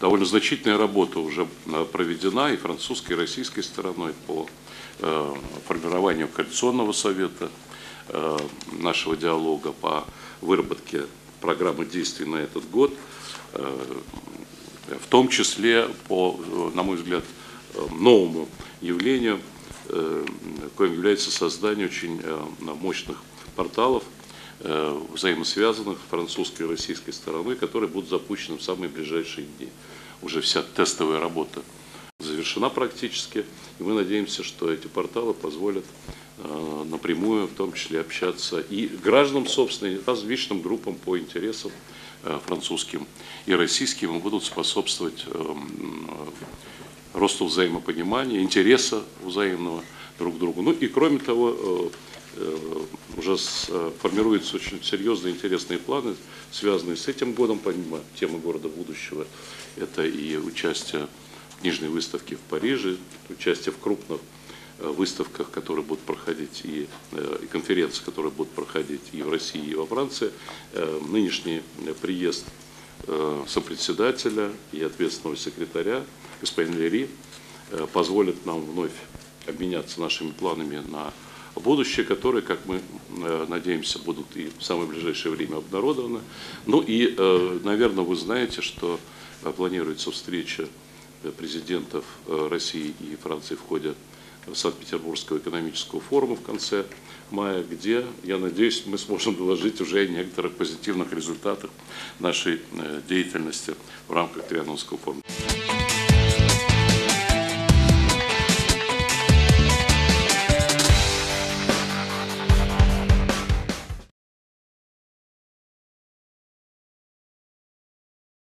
довольно значительная работа уже проведена и французской, и российской стороной по формированию коалиционного совета нашего диалога, по выработке программы действий на этот год, в том числе по, на мой взгляд, новому явлению, коим является создание очень мощных порталов, взаимосвязанных французской и российской стороной, которые будут запущены в самые ближайшие дни. Уже вся тестовая работа завершена практически, и мы надеемся, что эти порталы позволят э, напрямую, в том числе, общаться и гражданам, собственно, и различным группам по интересам э, французским и российским, и будут способствовать э, росту взаимопонимания, интереса взаимного друг к другу. Ну и кроме того, уже формируются очень серьезные интересные планы, связанные с этим годом, помимо темы города будущего. Это и участие книжной выставки в Париже, участие в крупных э, выставках, которые будут проходить, и, э, и конференции, которые будут проходить и в России, и во Франции. Э, нынешний приезд сопредседателя и ответственного секретаря, господина Лери, позволит нам вновь обменяться нашими планами на будущее, которые, как мы надеемся, будут и в самое ближайшее время обнародованы. Ну и, наверное, вы знаете, что планируется встреча президентов э, России и Франции в ходе Санкт-Петербургского экономического форума в конце мая, где, я надеюсь, мы сможем доложить уже о некоторых позитивных результатах нашей э, деятельности в рамках Трианонского форума.